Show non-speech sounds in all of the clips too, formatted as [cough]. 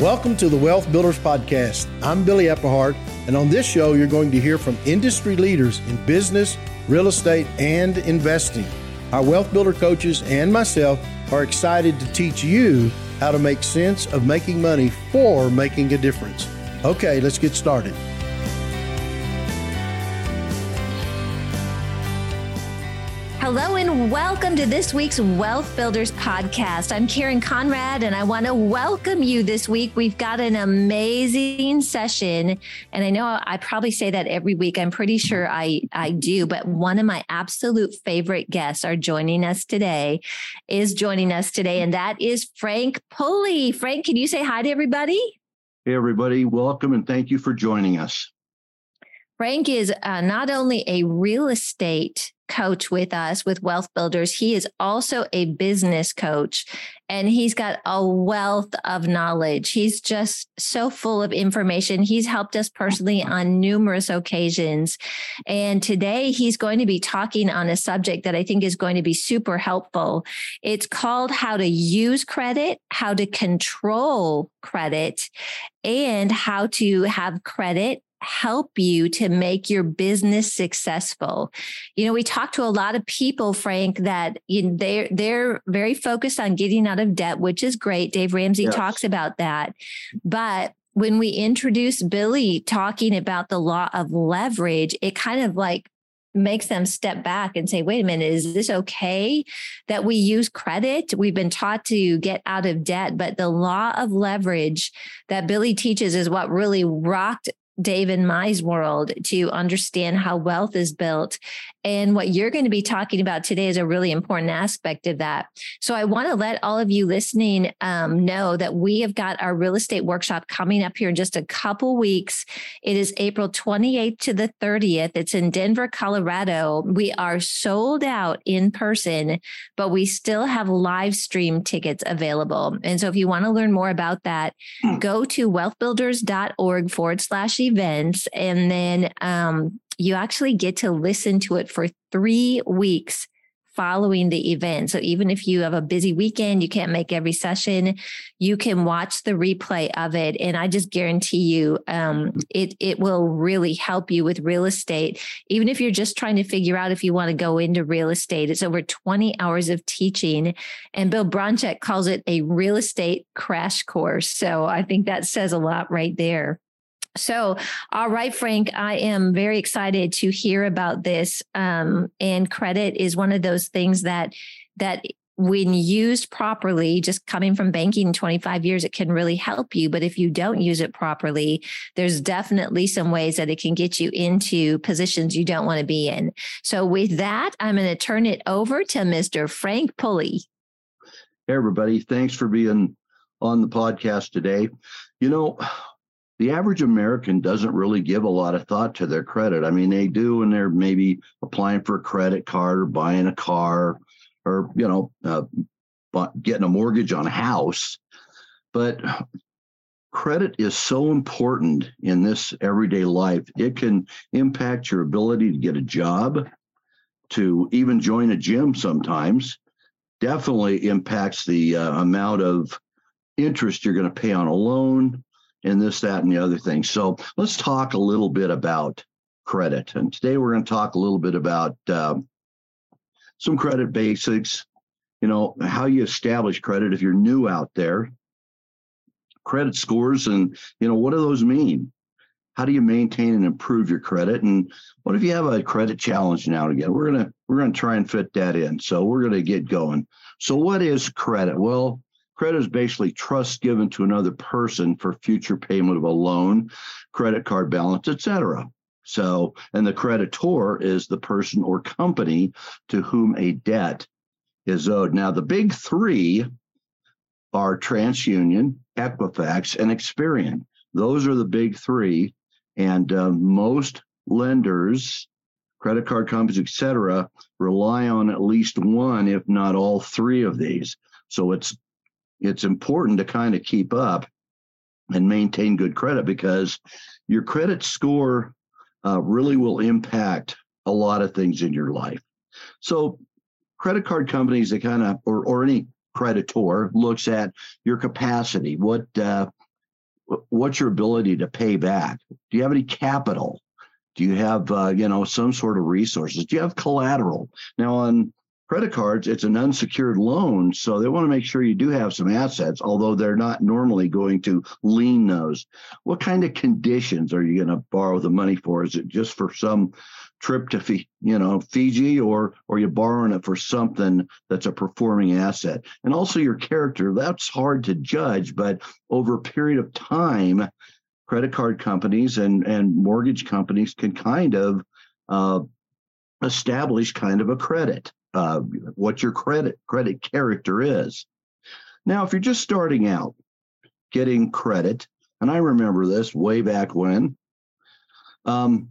Welcome to the Wealth Builders Podcast. I'm Billy Epperhart, and on this show, you're going to hear from industry leaders in business, real estate, and investing. Our Wealth Builder coaches and myself are excited to teach you how to make sense of making money for making a difference. Okay, let's get started. Hello and welcome to this week's Wealth Builders podcast. I'm Karen Conrad and I want to welcome you this week. We've got an amazing session. And I know I probably say that every week. I'm pretty sure I, I do, but one of my absolute favorite guests are joining us today, is joining us today. And that is Frank Pulley. Frank, can you say hi to everybody? Hey, everybody. Welcome and thank you for joining us. Frank is uh, not only a real estate coach with us with Wealth Builders. He is also a business coach and he's got a wealth of knowledge. He's just so full of information. He's helped us personally on numerous occasions. And today he's going to be talking on a subject that I think is going to be super helpful. It's called How to Use Credit, How to Control Credit, and How to Have Credit help you to make your business successful. You know, we talk to a lot of people, Frank, that you know, they're they're very focused on getting out of debt, which is great. Dave Ramsey yes. talks about that. But when we introduce Billy talking about the law of leverage, it kind of like makes them step back and say, wait a minute, is this okay that we use credit? We've been taught to get out of debt, but the law of leverage that Billy teaches is what really rocked Dave and Mai's world to understand how wealth is built. And what you're going to be talking about today is a really important aspect of that. So I want to let all of you listening um, know that we have got our real estate workshop coming up here in just a couple weeks. It is April 28th to the 30th. It's in Denver, Colorado. We are sold out in person, but we still have live stream tickets available. And so if you want to learn more about that, hmm. go to wealthbuilders.org forward slash events. And then um, you actually get to listen to it for three weeks following the event. So even if you have a busy weekend, you can't make every session, you can watch the replay of it. And I just guarantee you, um, it it will really help you with real estate. Even if you're just trying to figure out if you want to go into real estate, it's over 20 hours of teaching. And Bill Bronchick calls it a real estate crash course. So I think that says a lot right there. So, all right, Frank, I am very excited to hear about this. Um, and credit is one of those things that that when used properly, just coming from banking 25 years, it can really help you. But if you don't use it properly, there's definitely some ways that it can get you into positions you don't want to be in. So, with that, I'm going to turn it over to Mr. Frank Pulley. Hey, everybody. Thanks for being on the podcast today. You know, the average American doesn't really give a lot of thought to their credit. I mean, they do when they're maybe applying for a credit card or buying a car or, you know, uh, getting a mortgage on a house. But credit is so important in this everyday life. It can impact your ability to get a job, to even join a gym sometimes. Definitely impacts the uh, amount of interest you're going to pay on a loan and this, that, and the other thing. So let's talk a little bit about credit. And today we're going to talk a little bit about uh, some credit basics, you know, how you establish credit if you're new out there, credit scores, and, you know, what do those mean? How do you maintain and improve your credit? And what if you have a credit challenge now and again? We're gonna we're gonna try and fit that in. So we're gonna get going. So what is credit? Well, Credit is basically trust given to another person for future payment of a loan, credit card balance, etc. So, and the creditor is the person or company to whom a debt is owed. Now, the big three are TransUnion, Equifax, and Experian. Those are the big three. And uh, most lenders, credit card companies, etc., rely on at least one, if not all three of these. So it's it's important to kind of keep up and maintain good credit because your credit score uh, really will impact a lot of things in your life. So, credit card companies, that kind of, or, or any creditor looks at your capacity. What uh, what's your ability to pay back? Do you have any capital? Do you have, uh, you know, some sort of resources? Do you have collateral? Now, on credit cards, it's an unsecured loan, so they want to make sure you do have some assets, although they're not normally going to lien those. What kind of conditions are you going to borrow the money for? Is it just for some trip to you know Fiji, or or you borrowing it for something that's a performing asset? And also your character. That's hard to judge, but over a period of time, credit card companies and and mortgage companies can kind of uh, establish kind of a credit uh, what your credit credit character is. Now, if you're just starting out getting credit, and I remember this way back when, um,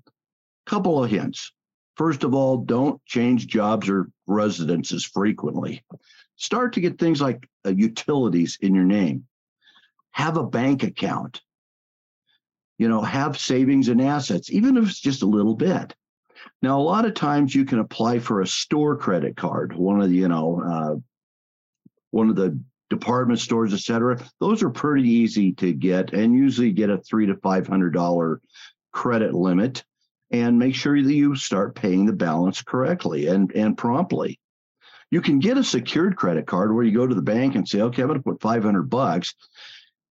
couple of hints. First of all, don't change jobs or residences frequently. Start to get things like uh, utilities in your name. Have a bank account. You know, have savings and assets, even if it's just a little bit. Now, a lot of times you can apply for a store credit card, one of the, you know, uh, one of the department stores, et cetera. Those are pretty easy to get and usually get a three to five hundred dollar credit limit. And make sure that you start paying the balance correctly and, and promptly. You can get a secured credit card where you go to the bank and say, okay, I'm going to put 500 bucks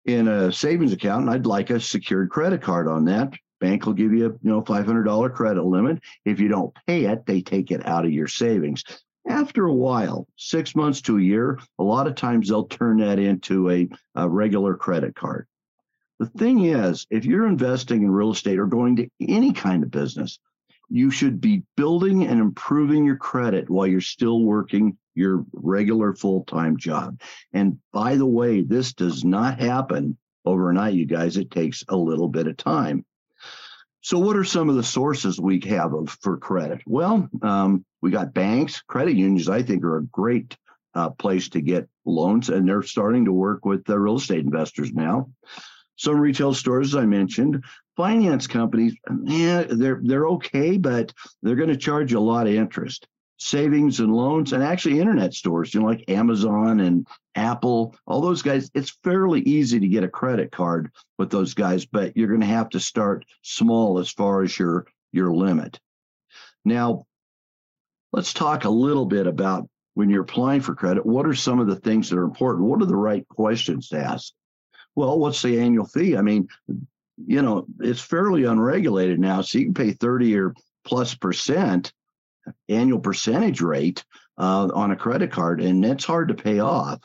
in a savings account and I'd like a secured credit card on that bank will give you a you know $500 credit limit. If you don't pay it they take it out of your savings. After a while six months to a year a lot of times they'll turn that into a, a regular credit card. The thing is if you're investing in real estate or going to any kind of business you should be building and improving your credit while you're still working your regular full-time job. And by the way this does not happen overnight you guys. It takes a little bit of time so, what are some of the sources we have of, for credit? Well, um, we got banks, credit unions. I think are a great uh, place to get loans, and they're starting to work with the real estate investors now. Some retail stores, as I mentioned, finance companies. Yeah, they're they're okay, but they're going to charge a lot of interest savings and loans and actually internet stores, you know, like Amazon and Apple, all those guys, it's fairly easy to get a credit card with those guys, but you're going to have to start small as far as your your limit. Now, let's talk a little bit about when you're applying for credit, what are some of the things that are important? What are the right questions to ask? Well, what's the annual fee? I mean, you know, it's fairly unregulated now, so you can pay 30 or plus percent annual percentage rate uh, on a credit card, and that's hard to pay off.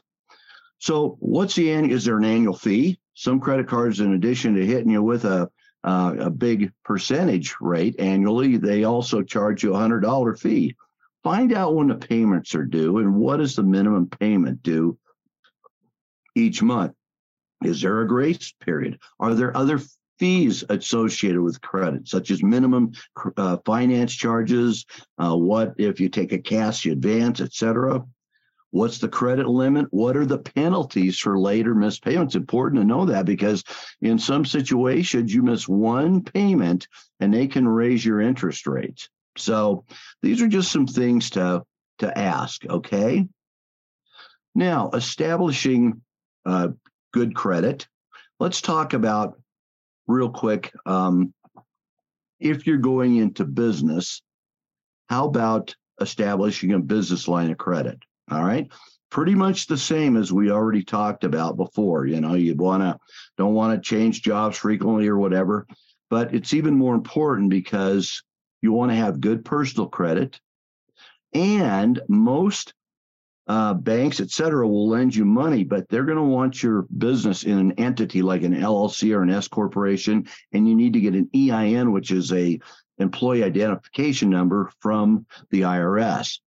So, what's the annual? Is there an annual fee? Some credit cards, in addition to hitting you with a uh, a big percentage rate annually, they also charge you a hundred dollar fee. Find out when the payments are due and what is the minimum payment due each month. Is there a grace period? Are there other fees associated with credit, such as minimum uh, finance charges, uh, what if you take a cash advance, etc. What's the credit limit? What are the penalties for later missed payments? Important to know that because in some situations you miss one payment and they can raise your interest rates. So these are just some things to to ask. Okay. Now establishing uh, good credit. Let's talk about real quick. Um, if you're going into business, how about establishing a business line of credit? All right. Pretty much the same as we already talked about before. You know, you want to don't want to change jobs frequently or whatever, but it's even more important because you want to have good personal credit. And most uh, banks, et cetera, will lend you money, but they're going to want your business in an entity like an LLC or an S corporation, and you need to get an EIN, which is a employee identification number from the IRS.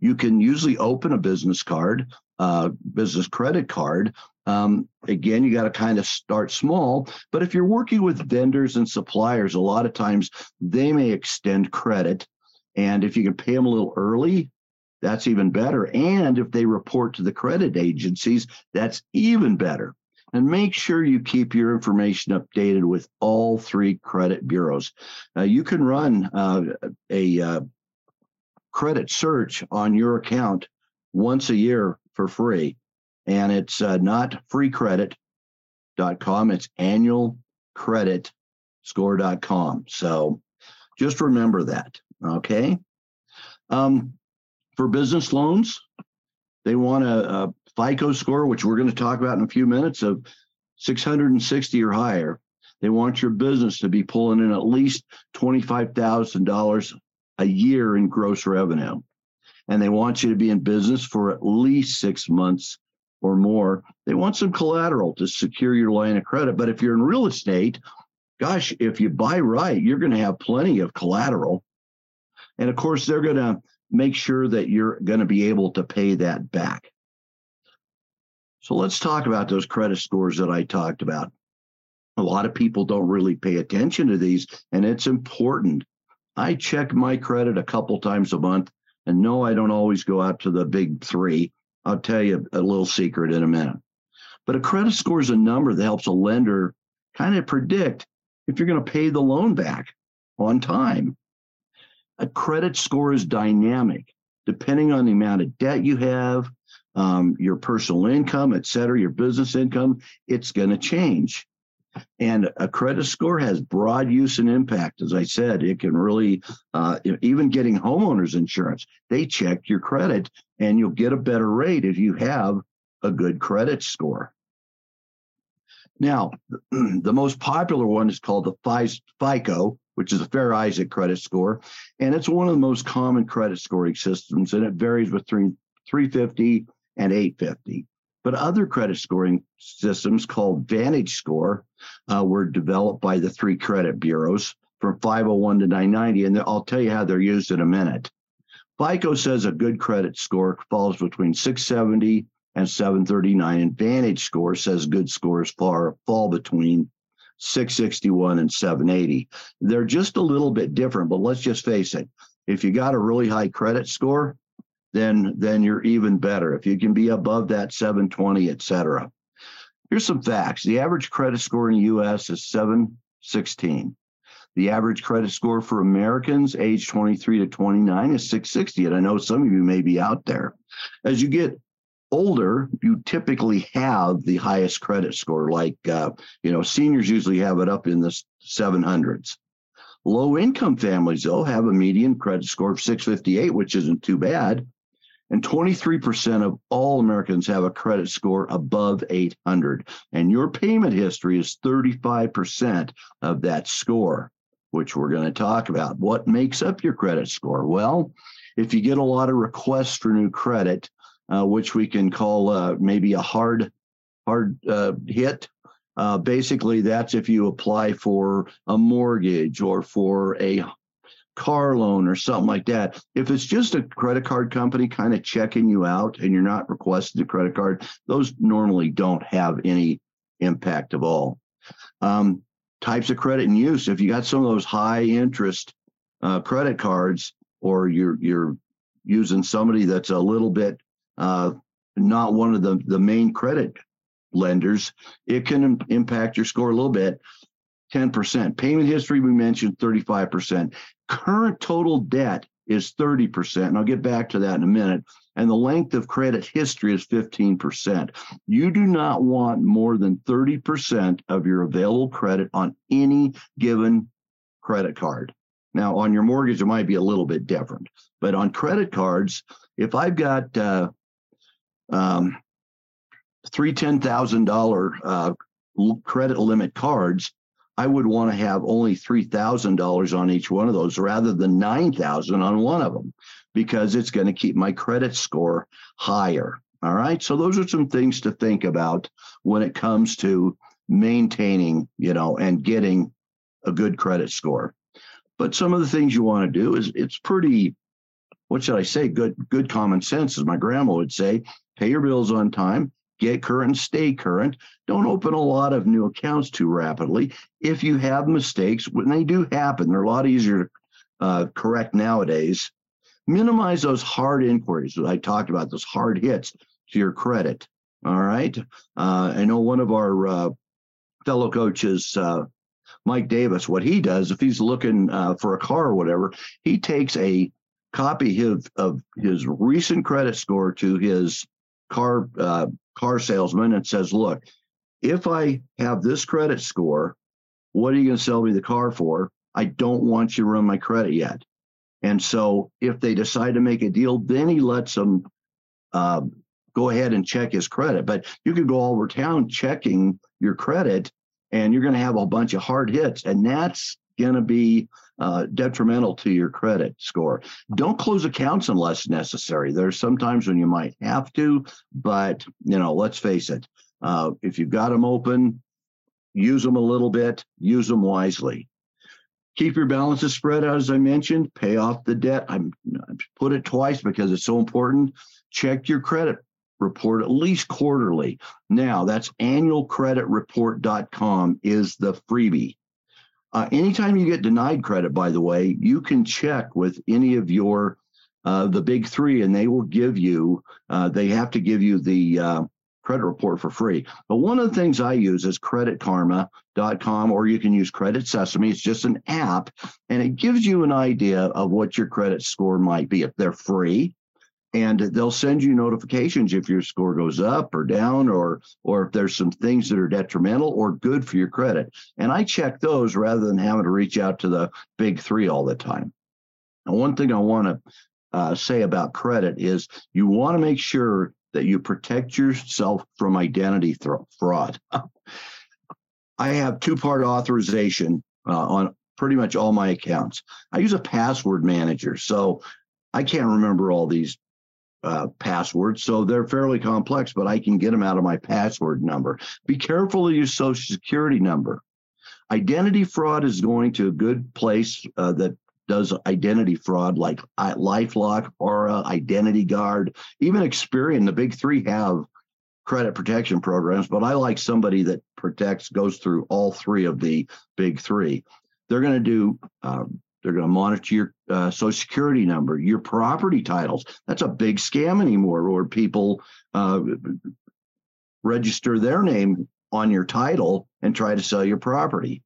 You can usually open a business card, uh, business credit card. Um, again, you got to kind of start small, but if you're working with vendors and suppliers, a lot of times they may extend credit. And if you can pay them a little early, that's even better. And if they report to the credit agencies, that's even better. And make sure you keep your information updated with all three credit bureaus. Uh, you can run uh, a uh, credit search on your account once a year for free, and it's uh, not free credit. annualcreditscore.com. It's annualcreditscore.com. So just remember that. Okay. Um, for business loans, they want a, a FICO score, which we're going to talk about in a few minutes, of 660 or higher. They want your business to be pulling in at least $25,000 a year in gross revenue. And they want you to be in business for at least six months or more. They want some collateral to secure your line of credit. But if you're in real estate, gosh, if you buy right, you're going to have plenty of collateral. And of course, they're going to make sure that you're going to be able to pay that back. So let's talk about those credit scores that I talked about. A lot of people don't really pay attention to these, and it's important. I check my credit a couple times a month, and no, I don't always go out to the big three. I'll tell you a little secret in a minute. But a credit score is a number that helps a lender kind of predict if you're going to pay the loan back on time. A credit score is dynamic depending on the amount of debt you have, um, your personal income, et cetera, your business income, it's going to change. And a credit score has broad use and impact. As I said, it can really, uh, even getting homeowners insurance, they check your credit and you'll get a better rate if you have a good credit score. Now, [clears throat] the most popular one is called the FICO, which is a Fair Isaac credit score. And it's one of the most common credit scoring systems, and it varies between 350 and 850. But other credit scoring systems called Vantage Score uh, were developed by the three credit bureaus from 501 to 990, and I'll tell you how they're used in a minute. FICO says a good credit score falls between 670 and 739, and Vantage Score says good scores far fall between 661 and 780. They're just a little bit different, but let's just face it. If you got a really high credit score, then then you're even better. If you can be above that 720, et cetera. Here's some facts. The average credit score in the US is 716. The average credit score for Americans age 23 to 29 is 660. And I know some of you may be out there. As you get older, you typically have the highest credit score. Like, uh, you know, seniors usually have it up in the 700s. Low income families, though, have a median credit score of 658, which isn't too bad. And 23% of all Americans have a credit score above 800. And your payment history is 35% of that score, which we're going to talk about. What makes up your credit score? Well, if you get a lot of requests for new credit, uh, which we can call uh, maybe a hard, hard uh, hit. Uh, basically, that's if you apply for a mortgage or for a car loan or something like that. If it's just a credit card company kind of checking you out and you're not requesting a credit card, those normally don't have any impact at all. Um, types of credit and use. If you got some of those high interest uh, credit cards, or you're you're using somebody that's a little bit uh, not one of the the main credit lenders, it can Im- impact your score a little bit. 10%. Payment history, we mentioned 35%. Current total debt is 30%. And I'll get back to that in a minute. And the length of credit history is 15%. You do not want more than 30% of your available credit on any given credit card. Now, on your mortgage, it might be a little bit different. But on credit cards, if I've got uh, um, three $10,000 uh, credit limit cards, I would want to have only $3,000 on each one of those rather than 9,000 on one of them because it's going to keep my credit score higher. All right. So those are some things to think about when it comes to maintaining, you know, and getting a good credit score. But some of the things you want to do is it's pretty, what should I say? Good, good common sense, as my grandma would say. Pay your bills on time, get current, stay current. Don't open a lot of new accounts too rapidly. If you have mistakes, when they do happen, they're a lot easier to uh, correct nowadays. Minimize those hard inquiries that I talked about, those hard hits to your credit. All right. Uh, I know one of our uh, fellow coaches, uh, Mike Davis, what he does, if he's looking uh, for a car or whatever, he takes a copy of, of his recent credit score to his car uh, car salesman and says, "Look, if I have this credit score, what are you going to sell me the car for? I don't want you to run my credit yet. And so if they decide to make a deal, then he lets them uh, go ahead and check his credit. But you could go all over town checking your credit and you're going to have a bunch of hard hits. And that's going to be uh, detrimental to your credit score. Don't close accounts unless necessary. There's sometimes when you might have to, but you know, let's face it. Uh, if you've got them open, use them a little bit, use them wisely. Keep your balances spread out, as I mentioned. Pay off the debt. I'm I put it twice because it's so important. Check your credit report at least quarterly. Now, that's annualcreditreport.com is the freebie. Uh, anytime you get denied credit, by the way, you can check with any of your uh, the big three, and they will give you. Uh, they have to give you the uh, credit report for free. But one of the things I use is creditkarma.com, or you can use Credit Sesame. It's just an app, and it gives you an idea of what your credit score might be. If they're free, and they'll send you notifications if your score goes up or down or or if there's some things that are detrimental or good for your credit. And i check those rather than having to reach out to the big three all the time. And one thing i want to uh, say about credit is you want to make sure that you protect yourself from identity fraud. [laughs] I have two part authorization uh, on pretty much all my accounts. I use a password manager so I can't remember all these uh, passwords, so they're fairly complex, but I can get them out of my password number. Be careful of your social security number. Identity fraud is going to a good place uh, that does identity fraud like LifeLock, Aura, Identity Guard, even Experian. The big three have credit protection programs, but I like somebody that protects, goes through all three of the big three. They're going to do um, they're going to monitor your uh, social security number, your property titles. That's a big scam anymore, where people uh, register their name on your title and try to sell your property.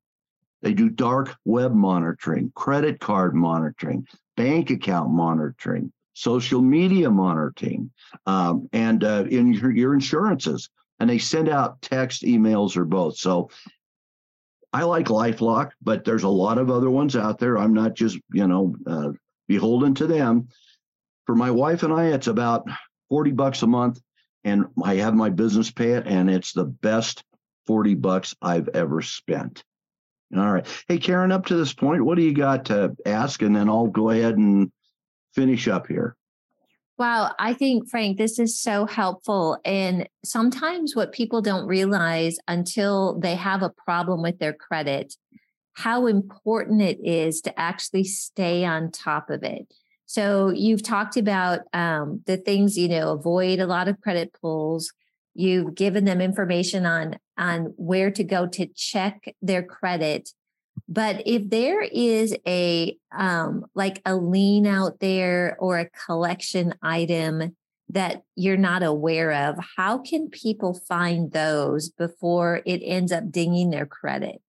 They do dark web monitoring, credit card monitoring, bank account monitoring, social media monitoring, um, and uh, in your, your insurances. And they send out text, emails, or both. So I like LifeLock, but there's a lot of other ones out there. I'm not just, you know, uh, beholden to them. For my wife and I, it's about 40 bucks a month, and I have my business pay it, and it's the best 40 bucks I've ever spent. All right. Hey, Karen, up to this point, what do you got to ask? And then I'll go ahead and finish up here. Wow, I think, Frank, this is so helpful. And sometimes what people don't realize until they have a problem with their credit, how important it is to actually stay on top of it. So you've talked about um, the things, you know, avoid a lot of credit pulls. You've given them information on on where to go to check their credit but if there is a um, like a lien out there or a collection item that you're not aware of, how can people find those before it ends up dinging their credit?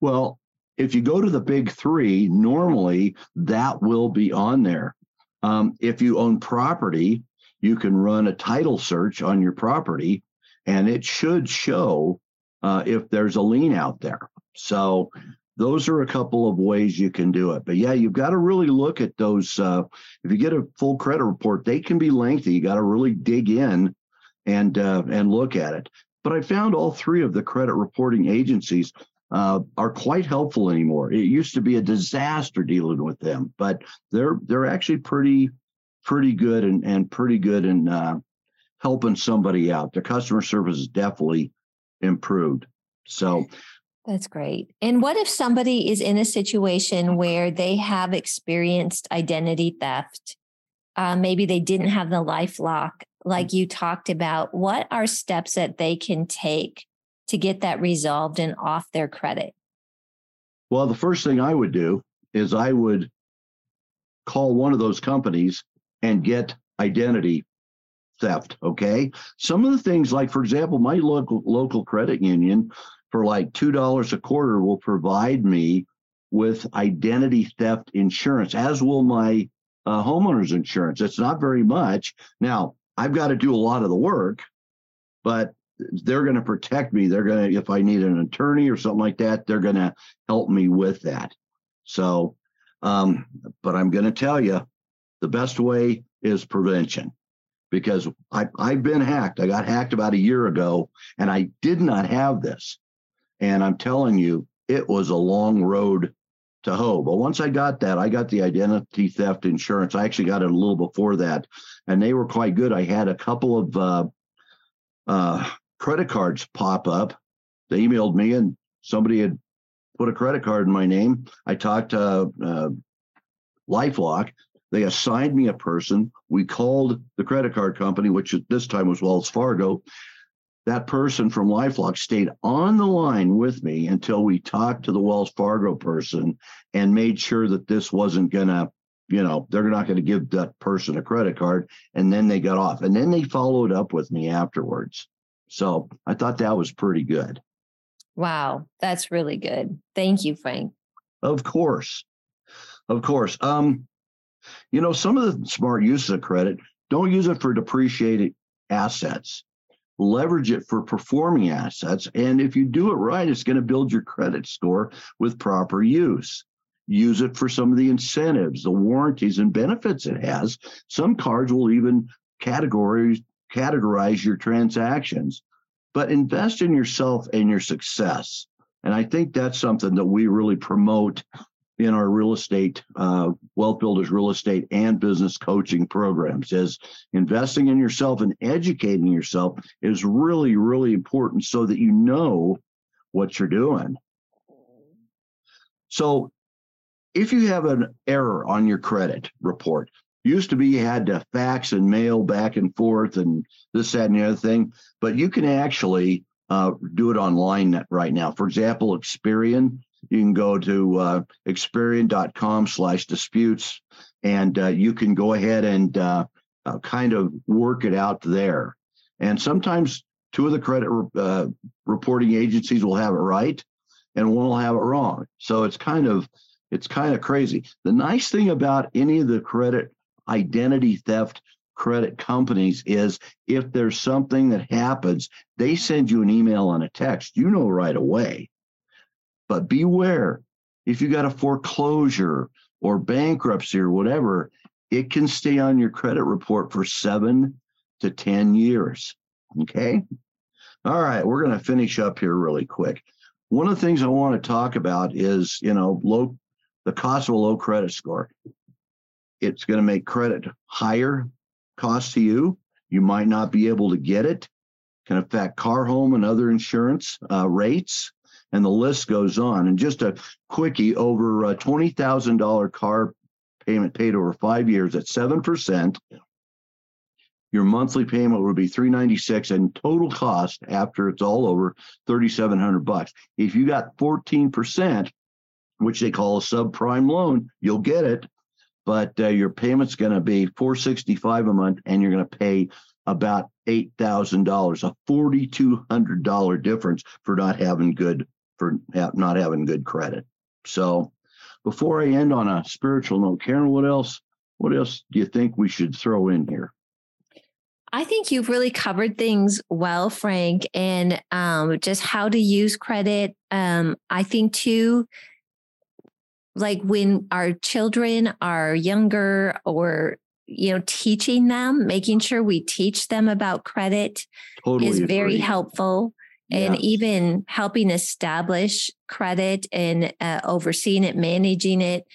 Well, if you go to the big three, normally that will be on there. Um, if you own property, you can run a title search on your property and it should show uh, if there's a lien out there. So those are a couple of ways you can do it. But yeah, you've got to really look at those. Uh, if you get a full credit report, they can be lengthy. You got to really dig in and uh, and look at it. But I found all three of the credit reporting agencies uh, are quite helpful anymore. It used to be a disaster dealing with them, but they're they're actually pretty pretty good and and pretty good in uh, helping somebody out. Their customer service is definitely improved. So that's great. And what if somebody is in a situation where they have experienced identity theft? Uh, maybe they didn't have the LifeLock like mm. you talked about. What are steps that they can take to get that resolved and off their credit? Well, the first thing I would do is I would call one of those companies and get identity theft. Okay. Some of the things, like for example, my local local credit union for like $2 a quarter will provide me with identity theft insurance, as will my uh, homeowner's insurance. It's not very much. Now, I've got to do a lot of the work, but they're going to protect me. They're going to, if I need an attorney or something like that, they're going to help me with that. So, um, but I'm going to tell you the best way is prevention because I, I've been hacked. I got hacked about a year ago and I did not have this. And I'm telling you, it was a long road to hoe. But once I got that, I got the identity theft insurance. I actually got it a little before that, and they were quite good. I had a couple of uh, uh, credit cards pop up. They emailed me, and somebody had put a credit card in my name. I talked to uh, LifeLock. They assigned me a person. We called the credit card company, which at this time was Wells Fargo. That person from Lifelock stayed on the line with me until we talked to the Wells Fargo person and made sure that this wasn't going to, you know, they're not going to give that person a credit card. And then they got off. And then they followed up with me afterwards. So I thought that was pretty good. Wow, that's really good. Thank you, Frank. Of course. Of course. Um, you know, some of the smart uses of credit don't use it for depreciated assets. Leverage it for performing assets. And if you do it right, it's going to build your credit score with proper use. Use it for some of the incentives, the warranties, and benefits it has. Some cards will even categorize categorize your transactions, but invest in yourself and your success. And I think that's something that we really promote in our real estate, uh, Wealth Builders real estate and business coaching programs is investing in yourself and educating yourself is really, really important so that you know what you're doing. So if you have an error on your credit report, used to be you had to fax and mail back and forth and this, that, and the other thing, but you can actually uh, do it online right now. For example, Experian you can go to uh, experian.com slash disputes and uh, you can go ahead and uh, uh, kind of work it out there. And sometimes two of the credit uh, reporting agencies will have it right and one will have it wrong. So it's kind of it's kind of crazy. The nice thing about any of the credit identity theft credit companies is if there's something that happens, they send you an email and a text. You know right away. But beware if you got a foreclosure or bankruptcy or whatever, it can stay on your credit report for seven to 10 years. Okay. All right. We're going to finish up here really quick. One of the things I want to talk about is, you know, low, the cost of a low credit score. It's going to make credit higher cost to you. You might not be able to get it. Can affect car, home, and other insurance uh, rates and the list goes on. And just a quickie over a $20,000 car payment paid over five years at 7%, your monthly payment would be 396 and total cost after it's all over 3700 bucks. If you got 14%, which they call a subprime loan, you'll get it, but uh, your payment's going to be 465 a month and you're going to pay about $8,000, a $4200 difference for not having good for not having good credit. So before I end on a spiritual note, Karen, what else? What else do you think we should throw in here? I think you've really covered things well, Frank, and um, just how to use credit. Um, I think too, like when our children are younger or you know teaching them making sure we teach them about credit totally is agree. very helpful and even helping establish credit and uh, overseeing it, managing it.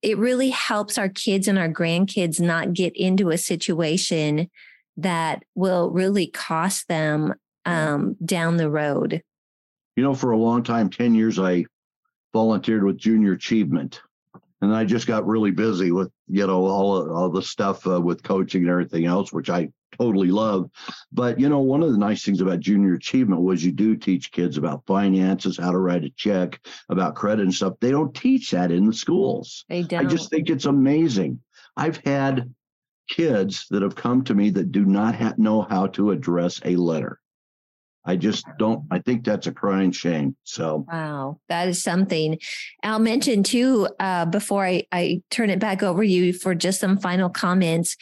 It really helps our kids and our grandkids not get into a situation that will really cost them um, down the road. You know, for a long time, 10 years, I volunteered with Junior Achievement. And I just got really busy with, you know, all, all the stuff uh, with coaching and everything else, which I totally love. But you know, one of the nice things about junior achievement was you do teach kids about finances, how to write a check, about credit and stuff. They don't teach that in the schools. They don't. I just think it's amazing. I've had kids that have come to me that do not ha- know how to address a letter. I just don't. I think that's a crying shame. So wow, that is something. I'll mention too uh, before I, I turn it back over to you for just some final comments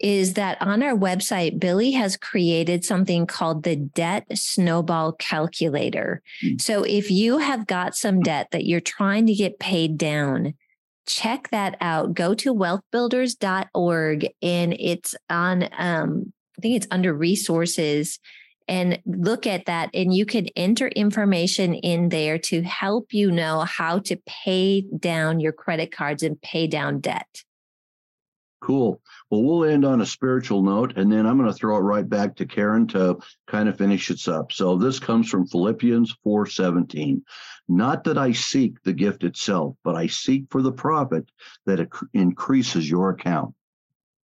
is that on our website, Billy has created something called the Debt Snowball Calculator. Mm. So if you have got some debt that you're trying to get paid down, check that out. Go to wealthbuilders.org and it's on, um, I think it's under resources and look at that and you can enter information in there to help you know how to pay down your credit cards and pay down debt. Cool. Well, we'll end on a spiritual note, and then I'm going to throw it right back to Karen to kind of finish us up. So this comes from Philippians 4:17. Not that I seek the gift itself, but I seek for the profit that increases your account.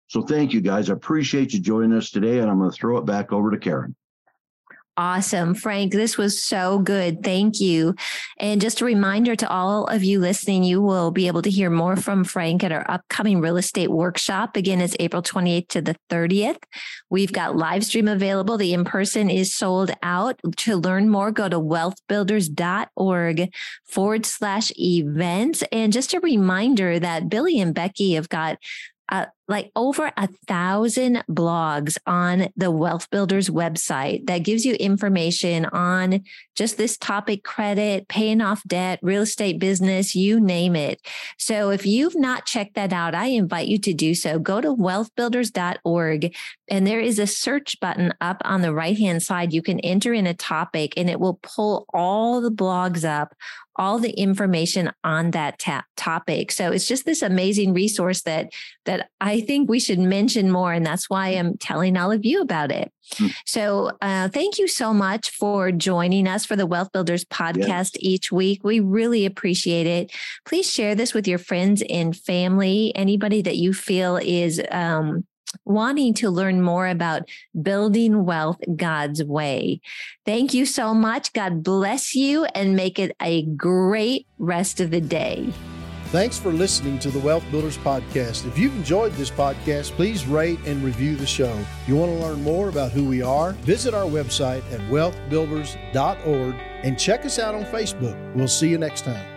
So thank you guys. I appreciate you joining us today, and I'm going to throw it back over to Karen. Awesome. Frank, this was so good. Thank you. And just a reminder to all of you listening, you will be able to hear more from Frank at our upcoming real estate workshop. Again, it's April 28th to the 30th. We've got live stream available. The in person is sold out. To learn more, go to wealthbuilders.org forward slash events. And just a reminder that Billy and Becky have got uh, like over a thousand blogs on the Wealth Builders website that gives you information on just this topic credit, paying off debt, real estate business, you name it. So if you've not checked that out, I invite you to do so. Go to wealthbuilders.org and there is a search button up on the right hand side. You can enter in a topic and it will pull all the blogs up all the information on that ta- topic. So it's just this amazing resource that that I think we should mention more, and that's why I'm telling all of you about it. Mm. So uh, thank you so much for joining us for the Wealth Builders podcast yes. each week. We really appreciate it. Please share this with your friends and family, anybody that you feel is um, wanting to learn more about building wealth God's way. Thank you so much. God bless you and make it a great rest of the day. Thanks for listening to the Wealth Builders Podcast. If you've enjoyed this podcast, please rate and review the show. You want to learn more about who we are, visit our website at wealthbuilders.org and check us out on Facebook. We'll see you next time.